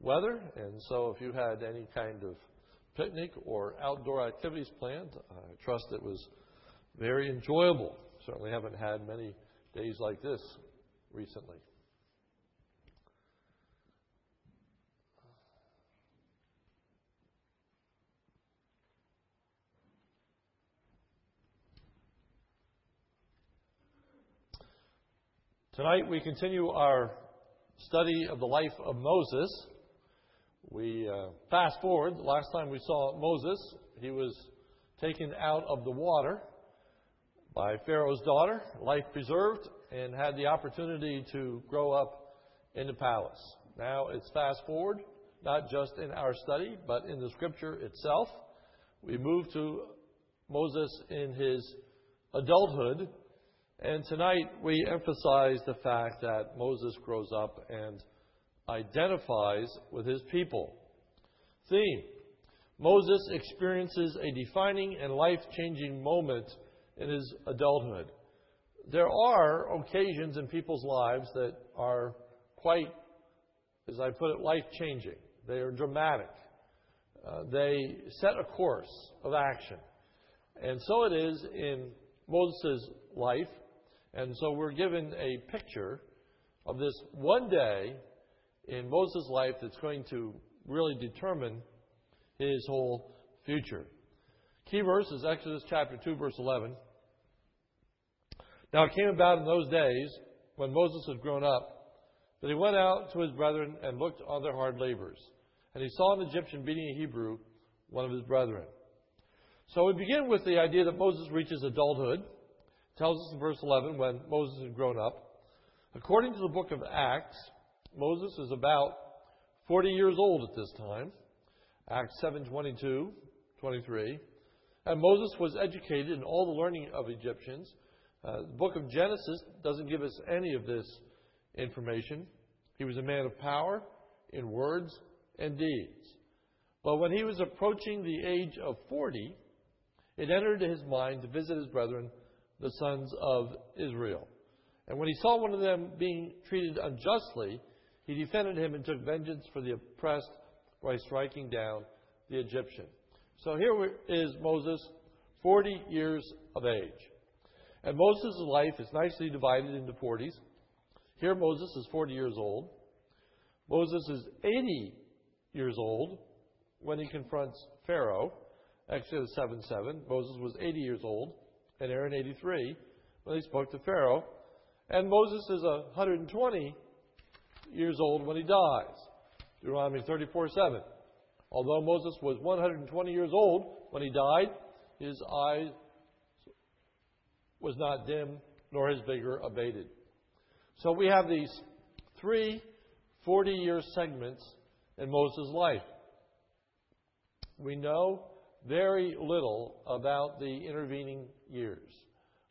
weather, and so if you had any kind of picnic or outdoor activities planned, I trust it was very enjoyable. Certainly haven't had many days like this recently. Tonight we continue our study of the life of Moses. We uh, fast forward. The last time we saw Moses, he was taken out of the water by Pharaoh's daughter, life preserved, and had the opportunity to grow up in the palace. Now it's fast forward, not just in our study, but in the scripture itself. We move to Moses in his adulthood and tonight we emphasize the fact that Moses grows up and identifies with his people. Theme Moses experiences a defining and life changing moment in his adulthood. There are occasions in people's lives that are quite, as I put it, life changing. They are dramatic. Uh, they set a course of action. And so it is in Moses' life and so we're given a picture of this one day in Moses' life that's going to really determine his whole future. Key verse is Exodus chapter 2, verse 11. Now it came about in those days, when Moses had grown up, that he went out to his brethren and looked on their hard labors. And he saw an Egyptian beating a Hebrew, one of his brethren. So we begin with the idea that Moses reaches adulthood tells us in verse 11 when Moses had grown up. According to the book of Acts, Moses is about 40 years old at this time. Acts 7:22, 23. And Moses was educated in all the learning of Egyptians. Uh, the book of Genesis doesn't give us any of this information. He was a man of power in words and deeds. But when he was approaching the age of 40, it entered his mind to visit his brethren the sons of Israel. And when he saw one of them being treated unjustly, he defended him and took vengeance for the oppressed by striking down the Egyptian. So here is Moses, 40 years of age. And Moses' life is nicely divided into 40s. Here Moses is 40 years old. Moses is 80 years old when he confronts Pharaoh. Exodus 7 7. Moses was 80 years old and Aaron 83 when he spoke to Pharaoh. And Moses is 120 years old when he dies. Deuteronomy 34 7. Although Moses was 120 years old when he died, his eye was not dim, nor his vigor abated. So we have these three 40 year segments in Moses' life. We know very little about the intervening years.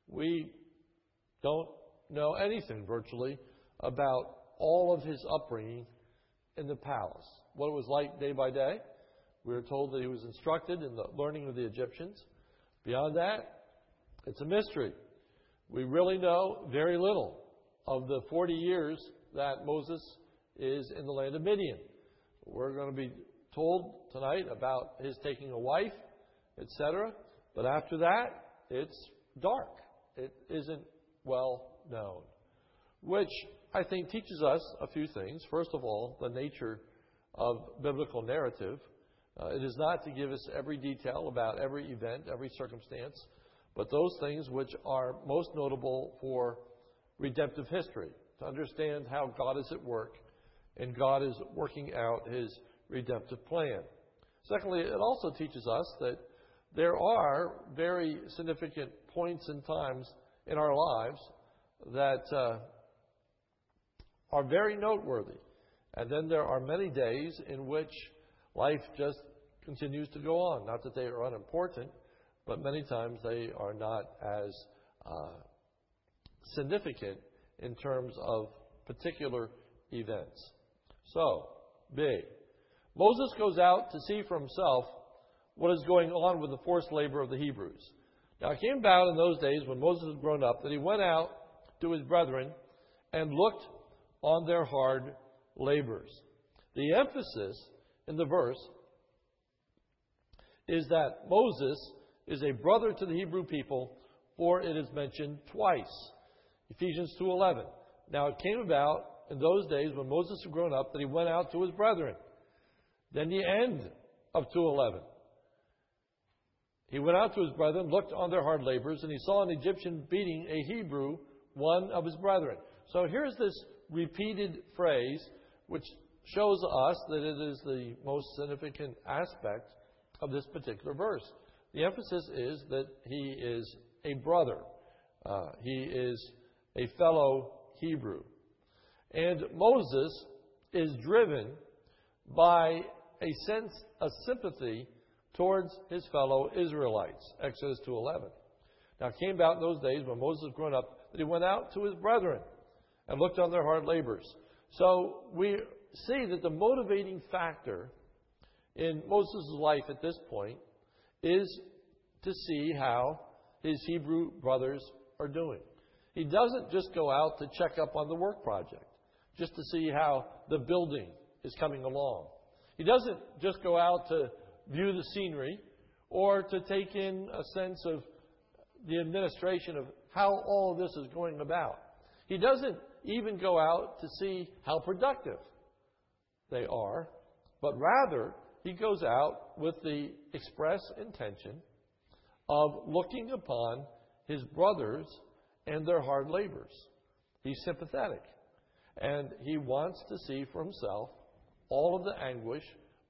We don't know anything virtually about all of his upbringing in the palace. What it was like day by day. We are told that he was instructed in the learning of the Egyptians. Beyond that, it's a mystery. We really know very little of the 40 years that Moses is in the land of Midian. We're going to be told tonight about his taking a wife, etc. But after that, it's dark. It isn't well known. Which I think teaches us a few things. First of all, the nature of biblical narrative. Uh, it is not to give us every detail about every event, every circumstance, but those things which are most notable for redemptive history, to understand how God is at work and God is working out his redemptive plan. Secondly, it also teaches us that there are very significant points and times in our lives that uh, are very noteworthy. And then there are many days in which life just continues to go on. Not that they are unimportant, but many times they are not as uh, significant in terms of particular events. So, B. Moses goes out to see for himself what is going on with the forced labor of the Hebrews. Now it came about in those days when Moses had grown up that he went out to his brethren and looked on their hard labors. The emphasis in the verse is that Moses is a brother to the Hebrew people, for it is mentioned twice. Ephesians 2:11. Now it came about in those days when Moses had grown up that he went out to his brethren. Then the end of 2:11. He went out to his brethren, looked on their hard labors, and he saw an Egyptian beating a Hebrew, one of his brethren. So here's this repeated phrase, which shows us that it is the most significant aspect of this particular verse. The emphasis is that he is a brother, uh, he is a fellow Hebrew. And Moses is driven by a sense of sympathy towards his fellow Israelites. Exodus 2:11. Now it came about in those days when Moses was grown up that he went out to his brethren and looked on their hard labors. So we see that the motivating factor in Moses' life at this point is to see how his Hebrew brothers are doing. He doesn't just go out to check up on the work project, just to see how the building is coming along. He doesn't just go out to view the scenery or to take in a sense of the administration of how all this is going about. He doesn't even go out to see how productive they are, but rather he goes out with the express intention of looking upon his brothers and their hard labors. He's sympathetic. And he wants to see for himself all of the anguish,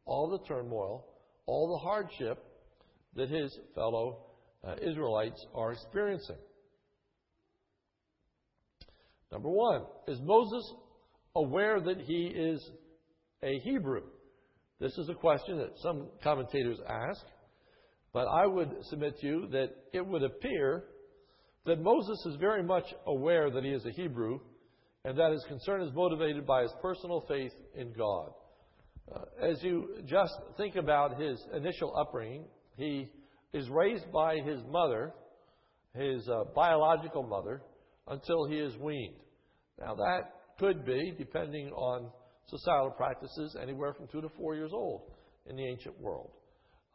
all the turmoil, all the hardship that his fellow uh, Israelites are experiencing. Number one, is Moses aware that he is a Hebrew? This is a question that some commentators ask, but I would submit to you that it would appear that Moses is very much aware that he is a Hebrew and that his concern is motivated by his personal faith in God. Uh, as you just think about his initial upbringing, he is raised by his mother, his uh, biological mother, until he is weaned. Now, that could be, depending on societal practices, anywhere from two to four years old in the ancient world.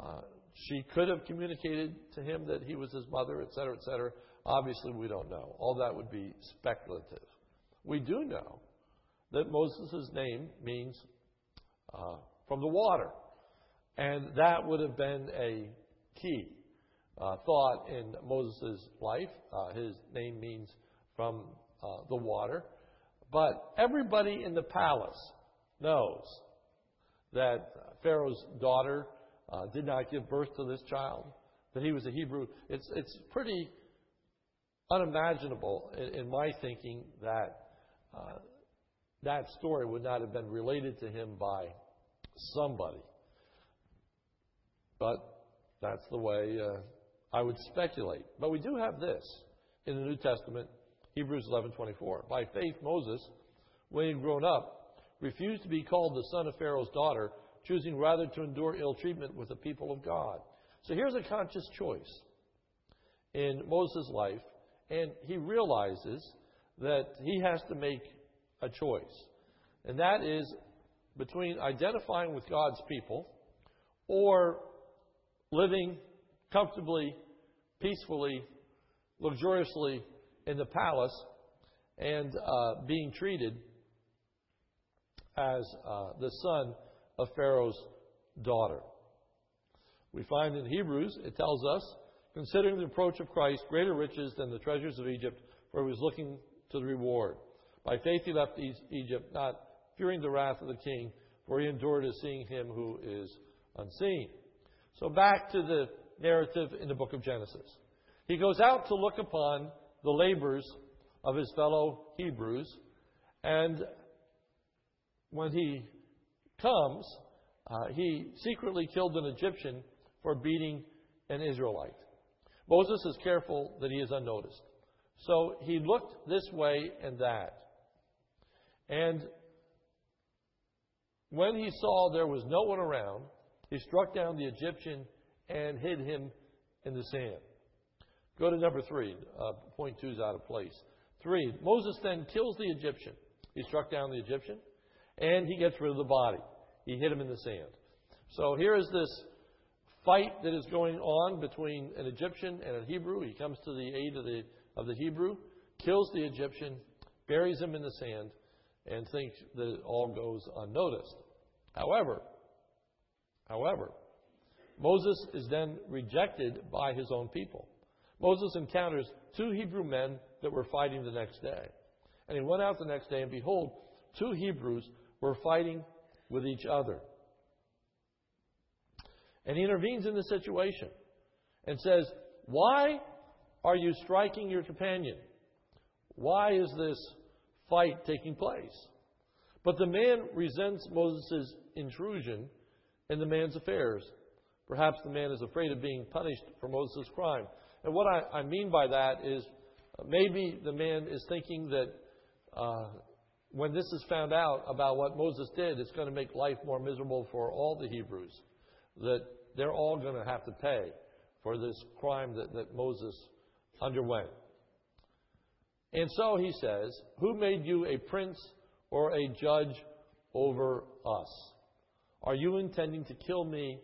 Uh, she could have communicated to him that he was his mother, etc., etc. Obviously, we don't know. All that would be speculative. We do know that Moses' name means uh, from the water. And that would have been a key uh, thought in Moses' life. Uh, his name means from uh, the water. But everybody in the palace knows that Pharaoh's daughter uh, did not give birth to this child, that he was a Hebrew. It's, it's pretty unimaginable in, in my thinking that uh, that story would not have been related to him by somebody. But that's the way uh, I would speculate. But we do have this in the New Testament, Hebrews 11:24. By faith, Moses, when he had grown up, refused to be called the son of Pharaoh's daughter, choosing rather to endure ill treatment with the people of God. So here's a conscious choice in Moses' life, and he realizes that he has to make a choice. And that is between identifying with God's people or living comfortably, peacefully, luxuriously in the palace and uh, being treated as uh, the son of Pharaoh's daughter. We find in Hebrews, it tells us, considering the approach of Christ greater riches than the treasures of Egypt, for he was looking to the reward. By faith he left Egypt, not fearing the wrath of the king, for he endured as seeing him who is unseen. So back to the narrative in the book of Genesis. He goes out to look upon the labors of his fellow Hebrews, and when he comes, uh, he secretly killed an Egyptian for beating an Israelite. Moses is careful that he is unnoticed. So he looked this way and that. And when he saw there was no one around, he struck down the Egyptian and hid him in the sand. Go to number three. Uh, point two is out of place. Three. Moses then kills the Egyptian. He struck down the Egyptian, and he gets rid of the body. he hid him in the sand. So here is this fight that is going on between an Egyptian and a Hebrew. He comes to the aid of the, of the Hebrew, kills the Egyptian, buries him in the sand, and thinks that it all goes unnoticed. However, however, Moses is then rejected by his own people. Moses encounters two Hebrew men that were fighting the next day. And he went out the next day, and behold, two Hebrews were fighting with each other. And he intervenes in the situation and says, Why are you striking your companion? Why is this fight taking place? But the man resents Moses' intrusion in the man's affairs. Perhaps the man is afraid of being punished for Moses' crime. And what I, I mean by that is maybe the man is thinking that uh, when this is found out about what Moses did, it's going to make life more miserable for all the Hebrews. That they're all going to have to pay for this crime that, that Moses underwent. And so he says, Who made you a prince or a judge over us? Are you intending to kill me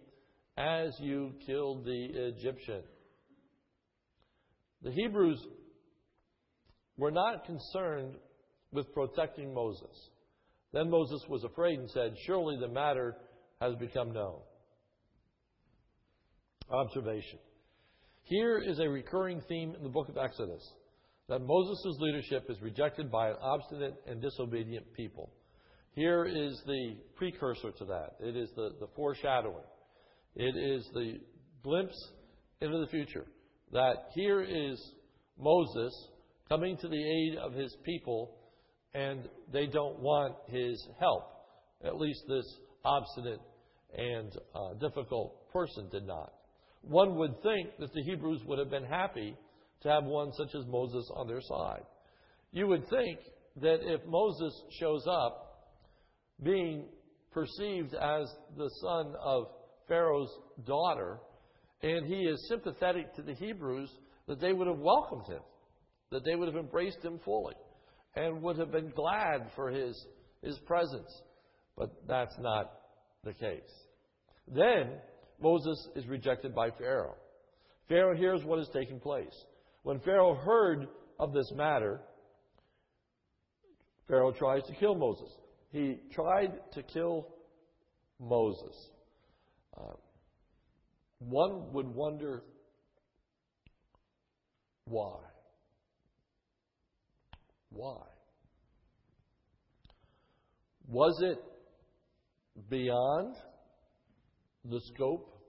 as you killed the Egyptian? The Hebrews were not concerned with protecting Moses. Then Moses was afraid and said, Surely the matter has become known. Observation. Here is a recurring theme in the book of Exodus that Moses' leadership is rejected by an obstinate and disobedient people. Here is the precursor to that. It is the, the foreshadowing. It is the glimpse into the future. That here is Moses coming to the aid of his people, and they don't want his help. At least this obstinate and uh, difficult person did not. One would think that the Hebrews would have been happy to have one such as Moses on their side. You would think that if Moses shows up being perceived as the son of Pharaoh's daughter, and he is sympathetic to the Hebrews, that they would have welcomed him, that they would have embraced him fully, and would have been glad for his, his presence. But that's not the case. Then Moses is rejected by Pharaoh. Pharaoh hears what is taking place. When Pharaoh heard of this matter, Pharaoh tries to kill Moses. He tried to kill Moses. Uh, one would wonder why. Why? Was it beyond the scope,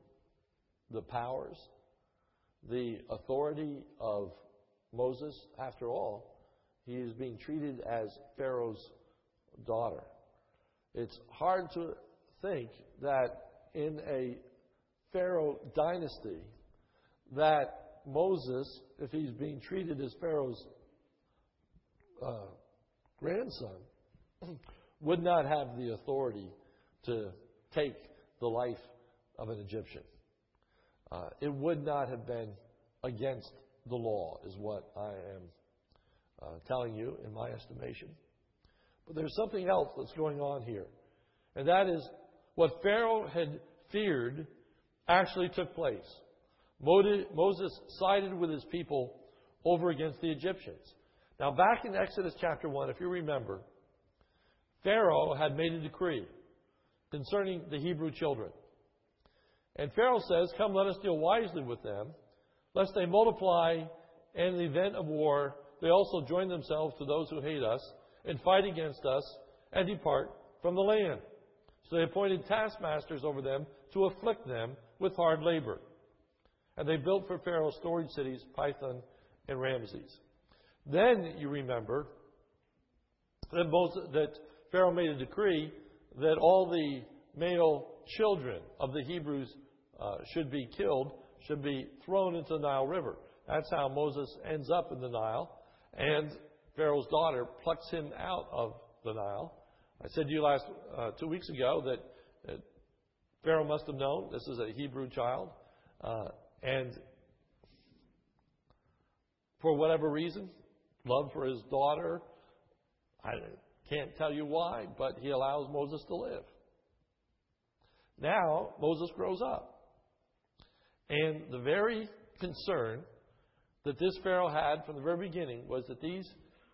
the powers, the authority of Moses. After all, he is being treated as Pharaoh's daughter. It's hard to think that in a Pharaoh dynasty, that Moses, if he's being treated as Pharaoh's uh, grandson, would not have the authority to take the life of an Egyptian. Uh, it would not have been against the law, is what I am uh, telling you in my estimation. But there's something else that's going on here. And that is what Pharaoh had feared actually took place. Moses sided with his people over against the Egyptians. Now, back in Exodus chapter 1, if you remember, Pharaoh had made a decree concerning the Hebrew children. And Pharaoh says, Come, let us deal wisely with them, lest they multiply, and in the event of war, they also join themselves to those who hate us, and fight against us, and depart from the land. So they appointed taskmasters over them to afflict them with hard labor. And they built for Pharaoh storage cities, Pithom and Ramses. Then you remember that, Moses, that Pharaoh made a decree that all the male children of the Hebrews uh, should be killed, should be thrown into the Nile River. That's how Moses ends up in the Nile. And Pharaoh's daughter plucks him out of the Nile. I said to you last uh, two weeks ago that uh, Pharaoh must have known this is a Hebrew child, uh, and for whatever reason, love for his daughter. I can't tell you why, but he allows Moses to live. Now, Moses grows up. And the very concern that this Pharaoh had from the very beginning was that these,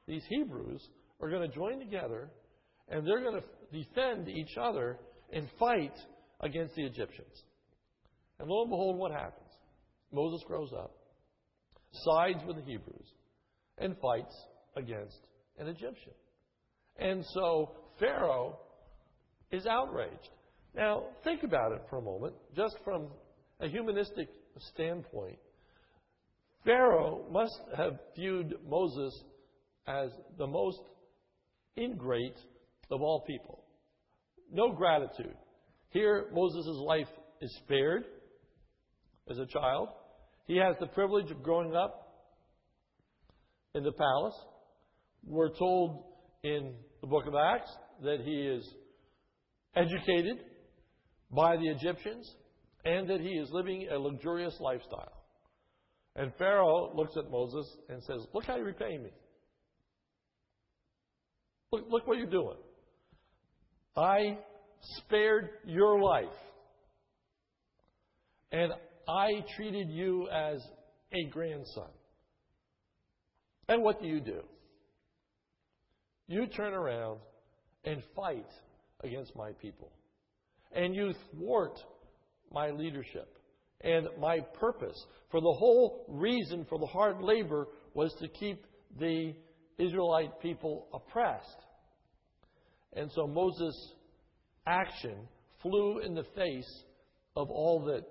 these Hebrews are going to join together and they're going to defend each other and fight against the Egyptians. And lo and behold, what happens? Moses grows up, sides with the Hebrews, and fights against an Egyptian. And so Pharaoh is outraged. Now, think about it for a moment, just from a humanistic standpoint. Pharaoh must have viewed Moses as the most ingrate of all people. No gratitude. Here, Moses' life is spared as a child. He has the privilege of growing up in the palace. We're told in the book of Acts that he is educated by the Egyptians and that he is living a luxurious lifestyle. And Pharaoh looks at Moses and says, Look how you repay me. Look, look what you're doing. I spared your life. And I treated you as a grandson. And what do you do? You turn around and fight against my people. And you thwart my leadership and my purpose. For the whole reason for the hard labor was to keep the Israelite people oppressed. And so Moses' action flew in the face of all that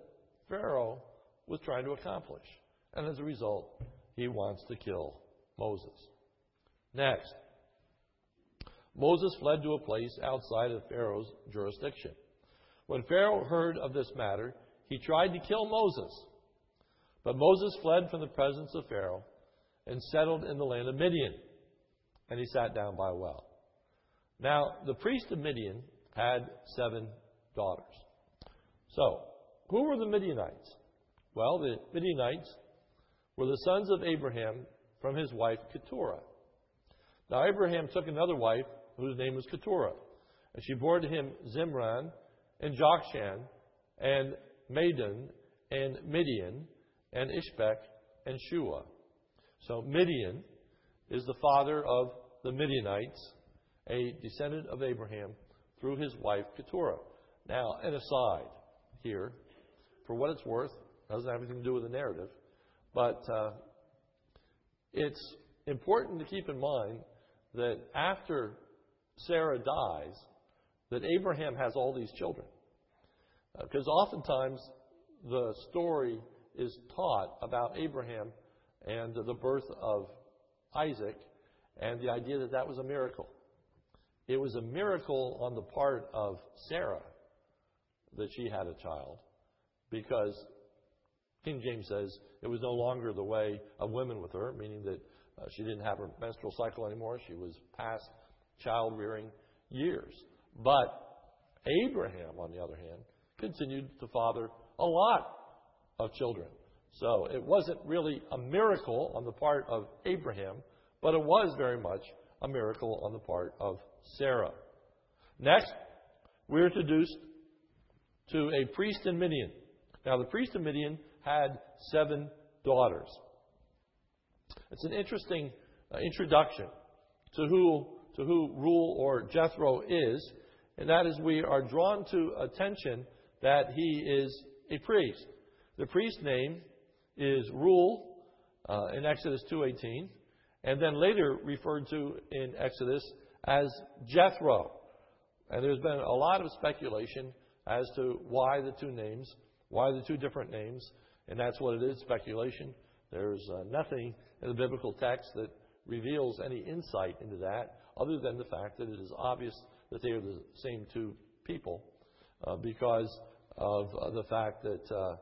Pharaoh was trying to accomplish. And as a result, he wants to kill Moses. Next, Moses fled to a place outside of Pharaoh's jurisdiction. When Pharaoh heard of this matter, he tried to kill Moses. But Moses fled from the presence of Pharaoh and settled in the land of Midian. And he sat down by a well. Now, the priest of Midian had seven daughters. So, who were the Midianites? Well, the Midianites were the sons of Abraham from his wife Keturah. Now, Abraham took another wife whose name was Keturah, and she bore to him Zimran and Jokshan and Medan and Midian and Ishbak and Shuah. So, Midian is the father of the Midianites, a descendant of Abraham through his wife Keturah. Now, an aside here, for what it's worth, doesn't have anything to do with the narrative, but uh, it's important to keep in mind that after Sarah dies, that Abraham has all these children. Because uh, oftentimes the story is taught about Abraham and the birth of Isaac and the idea that that was a miracle. It was a miracle on the part of Sarah that she had a child because King James says it was no longer the way of women with her, meaning that uh, she didn't have her menstrual cycle anymore. She was past child rearing years. But Abraham, on the other hand, continued to father a lot of children. So it wasn't really a miracle on the part of Abraham, but it was very much a miracle on the part of Sarah. Next, we're introduced to a priest in Midian. Now, the priest in Midian had seven daughters. It's an interesting uh, introduction to who, to who Reuel or Jethro is, and that is we are drawn to attention that he is a priest. The priest's name is Reuel uh, in Exodus 2:18, and then later referred to in Exodus as Jethro. And there's been a lot of speculation as to why the two names, why the two different names, and that's what it is speculation. There's uh, nothing in the biblical text that reveals any insight into that other than the fact that it is obvious that they are the same two people uh, because of uh, the fact that uh,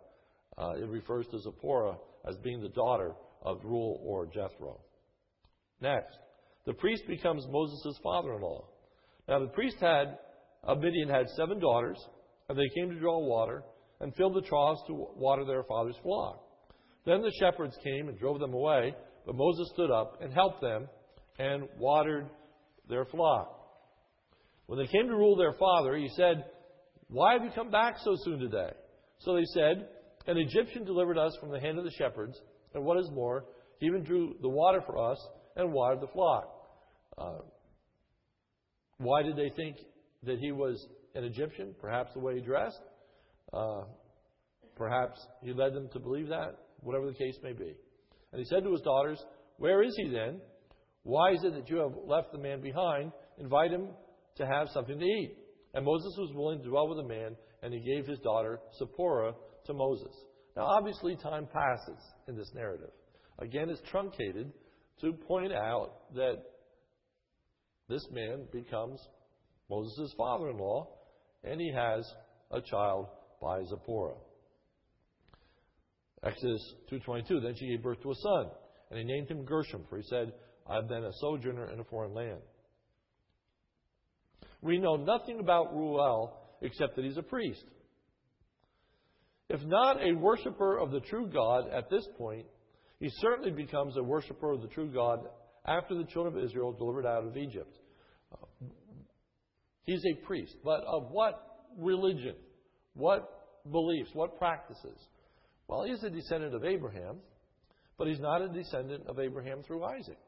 uh, it refers to Zipporah as being the daughter of Reuel or Jethro. Next, the priest becomes Moses' father in law. Now, the priest had, of Midian had seven daughters, and they came to draw water and filled the troughs to water their father's flock. Then the shepherds came and drove them away, but Moses stood up and helped them and watered their flock. When they came to Reuel their father, he said, Why have you come back so soon today? So they said, An Egyptian delivered us from the hand of the shepherds, and what is more, he even drew the water for us and watered the flock. Uh, why did they think that he was an Egyptian? Perhaps the way he dressed. Uh, perhaps he led them to believe that, whatever the case may be. And he said to his daughters, Where is he then? Why is it that you have left the man behind? Invite him to have something to eat. And Moses was willing to dwell with the man, and he gave his daughter Zipporah to Moses. Now, obviously, time passes in this narrative. Again, it's truncated to point out that this man becomes Moses' father in law, and he has a child by Zipporah. Exodus 2.22, Then she gave birth to a son, and he named him Gershom, for he said, I have been a sojourner in a foreign land. We know nothing about Reuel except that he's a priest. If not a worshiper of the true God at this point, he certainly becomes a worshiper of the true God after the children of Israel delivered out of Egypt. He's a priest, but of what religion? What beliefs? What practices? Well, he's a descendant of Abraham, but he's not a descendant of Abraham through Isaac.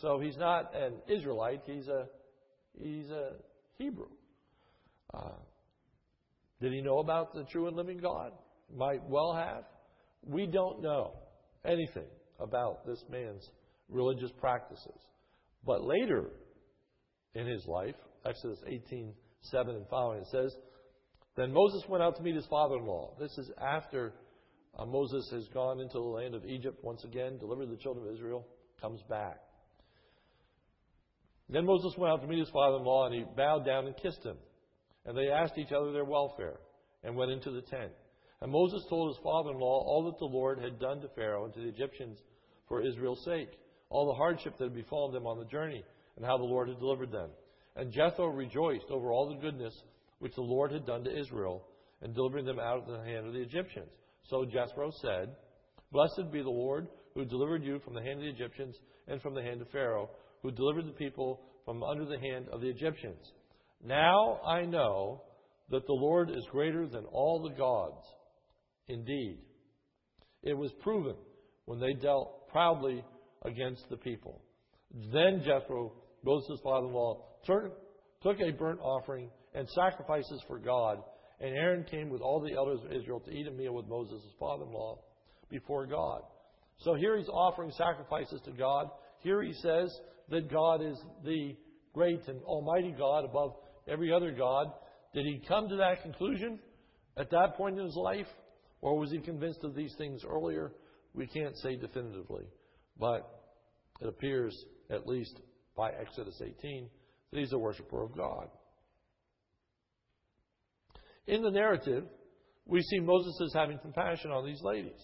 So he's not an Israelite, he's a, he's a Hebrew. Uh, did he know about the true and living God? Might well have. We don't know anything about this man's religious practices. But later in his life, Exodus 18 7 and following, it says, Then Moses went out to meet his father in law. This is after uh, Moses has gone into the land of Egypt once again, delivered the children of Israel, comes back. Then Moses went out to meet his father in law, and he bowed down and kissed him. And they asked each other their welfare, and went into the tent. And Moses told his father in law all that the Lord had done to Pharaoh and to the Egyptians for Israel's sake, all the hardship that had befallen them on the journey, and how the Lord had delivered them. And Jethro rejoiced over all the goodness which the Lord had done to Israel, and delivering them out of the hand of the Egyptians. So Jethro said, Blessed be the Lord who delivered you from the hand of the Egyptians and from the hand of Pharaoh, who delivered the people from under the hand of the Egyptians. Now I know that the Lord is greater than all the gods. Indeed, it was proven when they dealt proudly against the people. Then Jethro, Moses' father in law, took a burnt offering and sacrifices for God, and Aaron came with all the elders of Israel to eat a meal with Moses' father in law before God. So here he's offering sacrifices to God. Here he says that God is the great and almighty God above every other God. Did he come to that conclusion at that point in his life? Or was he convinced of these things earlier? We can't say definitively. But it appears, at least by Exodus 18, that he's a worshiper of God. In the narrative, we see Moses as having compassion on these ladies.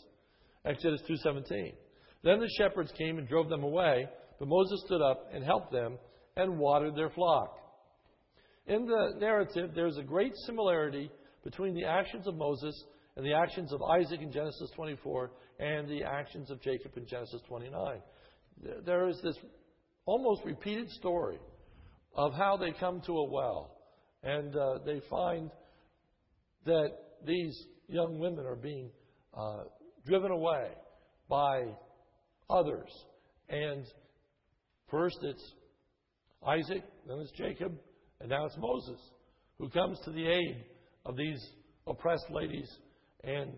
Exodus 2:17. Then the shepherds came and drove them away, but Moses stood up and helped them and watered their flock. In the narrative, there's a great similarity between the actions of Moses and the actions of Isaac in Genesis 24 and the actions of Jacob in Genesis 29. There is this almost repeated story of how they come to a well and uh, they find that these young women are being uh, driven away by others. And first it's Isaac, then it's Jacob, and now it's Moses who comes to the aid of these oppressed ladies and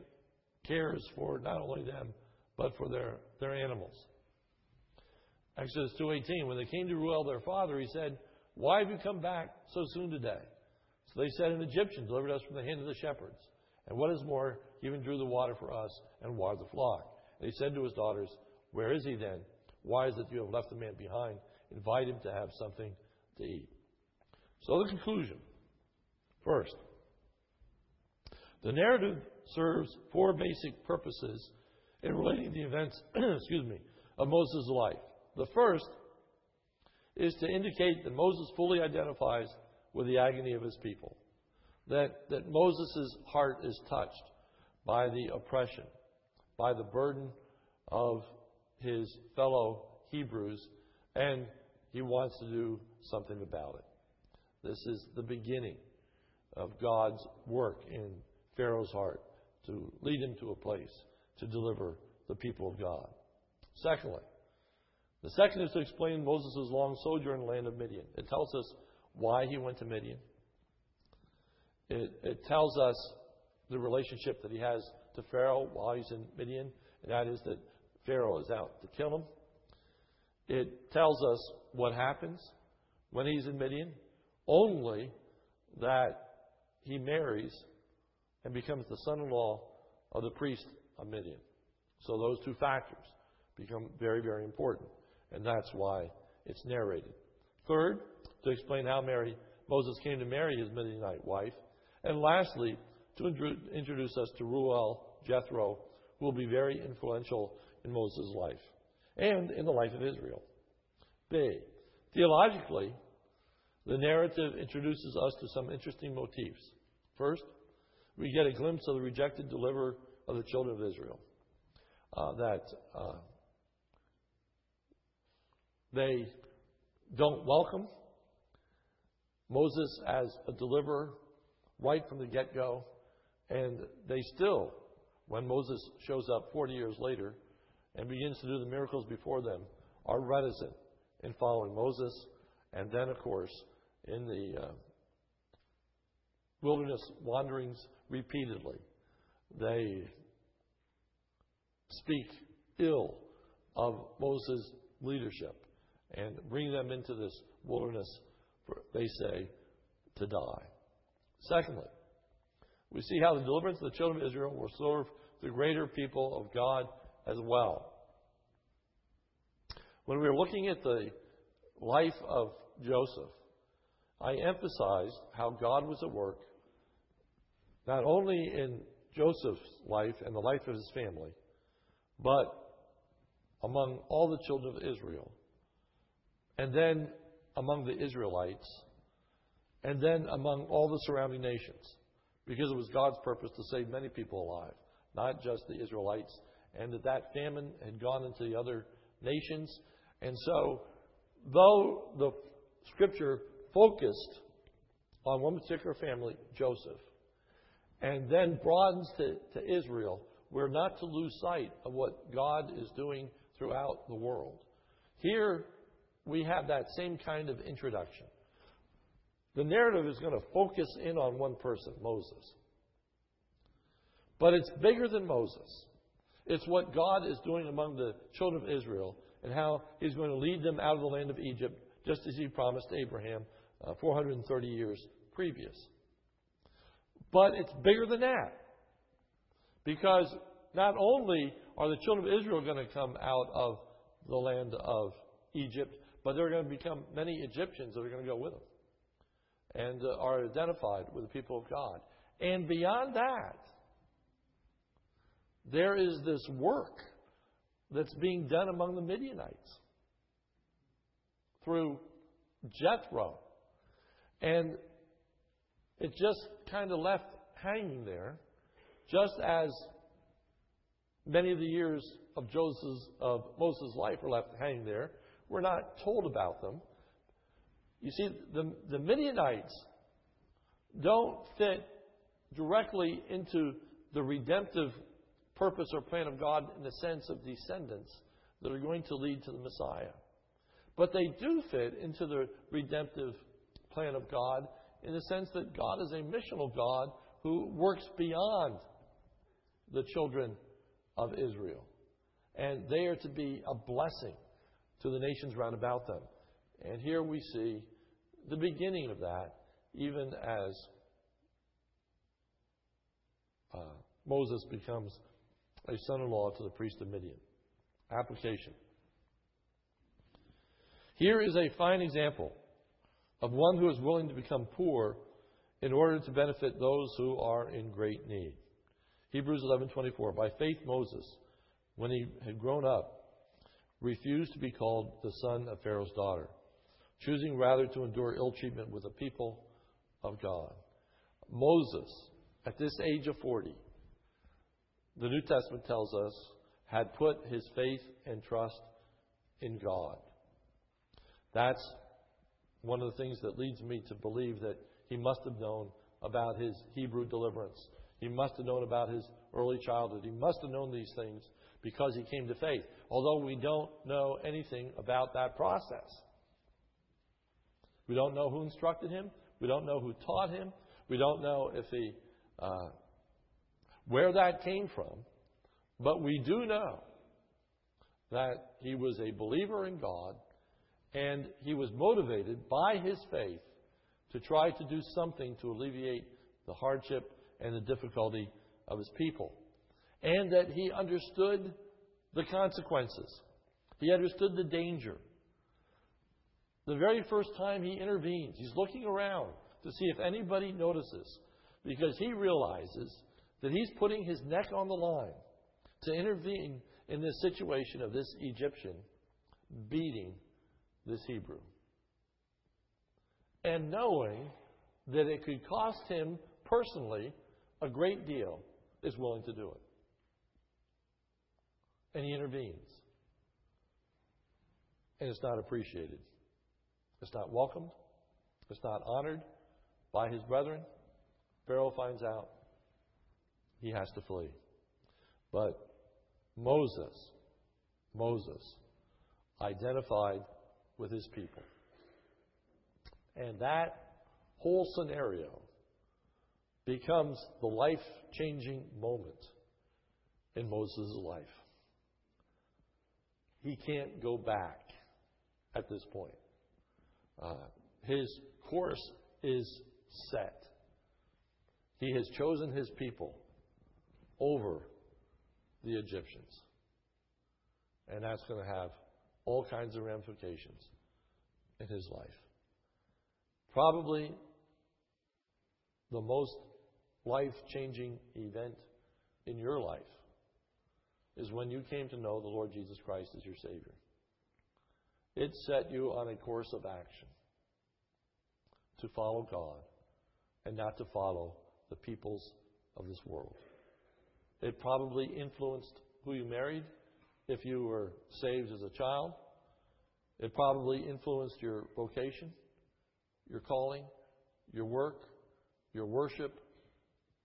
cares for not only them but for their, their animals. Exodus 2:18 when they came to Reuel their father he said why have you come back so soon today? So they said an Egyptian delivered us from the hand of the shepherds. And what is more he even drew the water for us and watered the flock. And he said to his daughters where is he then why is it you have left the man behind invite him to have something to eat so the conclusion first the narrative serves four basic purposes in relating the events, excuse me, of Moses' life. The first is to indicate that Moses fully identifies with the agony of his people. That, that Moses' heart is touched by the oppression, by the burden of his fellow Hebrews, and he wants to do something about it. This is the beginning of God's work in Pharaoh's heart to lead him to a place to deliver the people of God. Secondly, the second is to explain Moses' long sojourn in the land of Midian. It tells us why he went to Midian. It, it tells us the relationship that he has to Pharaoh while he's in Midian, and that is that Pharaoh is out to kill him. It tells us what happens when he's in Midian, only that he marries and becomes the son in law of the priest of Midian. So those two factors become very, very important, and that's why it's narrated. Third, to explain how Mary, Moses came to marry his Midianite wife. And lastly, to introduce us to Reuel Jethro, who will be very influential in Moses' life and in the life of Israel. B. Theologically, the narrative introduces us to some interesting motifs. First, we get a glimpse of the rejected deliverer of the children of Israel. Uh, that uh, they don't welcome Moses as a deliverer right from the get go, and they still, when Moses shows up 40 years later and begins to do the miracles before them, are reticent in following Moses, and then, of course, in the uh, wilderness wanderings repeatedly, they speak ill of Moses' leadership and bring them into this wilderness, for, they say, to die. Secondly, we see how the deliverance of the children of Israel will serve the greater people of God as well. When we were looking at the life of Joseph, I emphasized how God was at work not only in Joseph's life and the life of his family, but among all the children of Israel, and then among the Israelites, and then among all the surrounding nations, because it was God's purpose to save many people alive, not just the Israelites, and that that famine had gone into the other nations. And so, though the scripture focused on one particular family, Joseph, and then broadens to, to Israel, we're not to lose sight of what God is doing throughout the world. Here, we have that same kind of introduction. The narrative is going to focus in on one person, Moses. But it's bigger than Moses. It's what God is doing among the children of Israel and how He's going to lead them out of the land of Egypt, just as He promised Abraham uh, 430 years previous. But it's bigger than that. Because not only are the children of Israel going to come out of the land of Egypt, but there are going to become many Egyptians that are going to go with them and uh, are identified with the people of God. And beyond that, there is this work that's being done among the Midianites through Jethro. And it just kind of left hanging there, just as many of the years of Joseph's, of Moses' life were left hanging there. We're not told about them. You see, the, the Midianites don't fit directly into the redemptive purpose or plan of God in the sense of descendants that are going to lead to the Messiah. But they do fit into the redemptive plan of God in the sense that God is a missional God who works beyond the children of Israel. And they are to be a blessing to the nations round about them. And here we see the beginning of that, even as uh, Moses becomes a son in law to the priest of Midian. Application. Here is a fine example of one who is willing to become poor in order to benefit those who are in great need. Hebrews 11:24 By faith Moses when he had grown up refused to be called the son of Pharaoh's daughter choosing rather to endure ill treatment with the people of God. Moses at this age of 40 the New Testament tells us had put his faith and trust in God. That's one of the things that leads me to believe that he must have known about his Hebrew deliverance. He must have known about his early childhood. He must have known these things because he came to faith, although we don't know anything about that process. We don't know who instructed him. We don't know who taught him. We don't know if he, uh, where that came from. But we do know that he was a believer in God and he was motivated by his faith to try to do something to alleviate the hardship and the difficulty of his people. And that he understood the consequences. He understood the danger. The very first time he intervenes, he's looking around to see if anybody notices because he realizes that he's putting his neck on the line to intervene in this situation of this Egyptian beating this Hebrew. And knowing that it could cost him personally a great deal, is willing to do it. And he intervenes. And it's not appreciated. It's not welcomed. It's not honored by his brethren. Pharaoh finds out. He has to flee. But Moses, Moses, identified with his people. And that whole scenario becomes the life changing moment in Moses' life. He can't go back at this point. Uh, his course is set. He has chosen his people over the Egyptians. And that's going to have all kinds of ramifications in his life. Probably the most life changing event in your life is when you came to know the Lord Jesus Christ as your Savior. It set you on a course of action to follow God and not to follow the peoples of this world. It probably influenced who you married if you were saved as a child. It probably influenced your vocation, your calling, your work, your worship,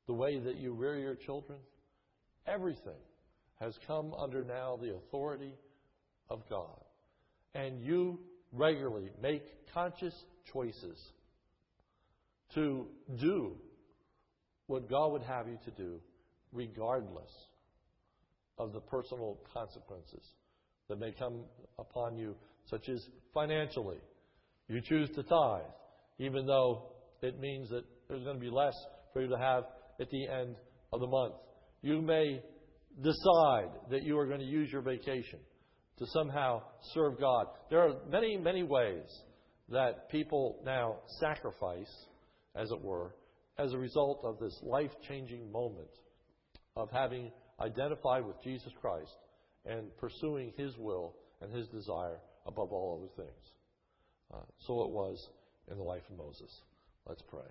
the way that you rear your children. Everything has come under now the authority of God. And you regularly make conscious choices to do what God would have you to do, regardless of the personal consequences that may come upon you, such as financially. You choose to tithe, even though it means that there's going to be less for you to have at the end of the month. You may decide that you are going to use your vacation to somehow serve God. There are many, many ways that people now sacrifice, as it were, as a result of this life changing moment of having identified with Jesus Christ and pursuing His will and His desire above all other things. Uh, so it was in the life of Moses. Let's pray.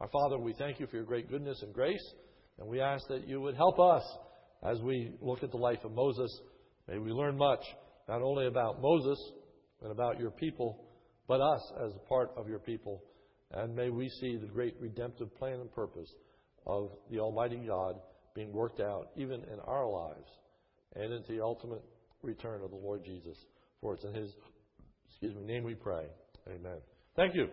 Our Father, we thank you for your great goodness and grace, and we ask that you would help us as we look at the life of Moses. May we learn much, not only about Moses and about your people, but us as a part of your people. And may we see the great redemptive plan and purpose of the Almighty God being worked out even in our lives and into the ultimate return of the Lord Jesus. For it's in His excuse me, name we pray. Amen. Thank you.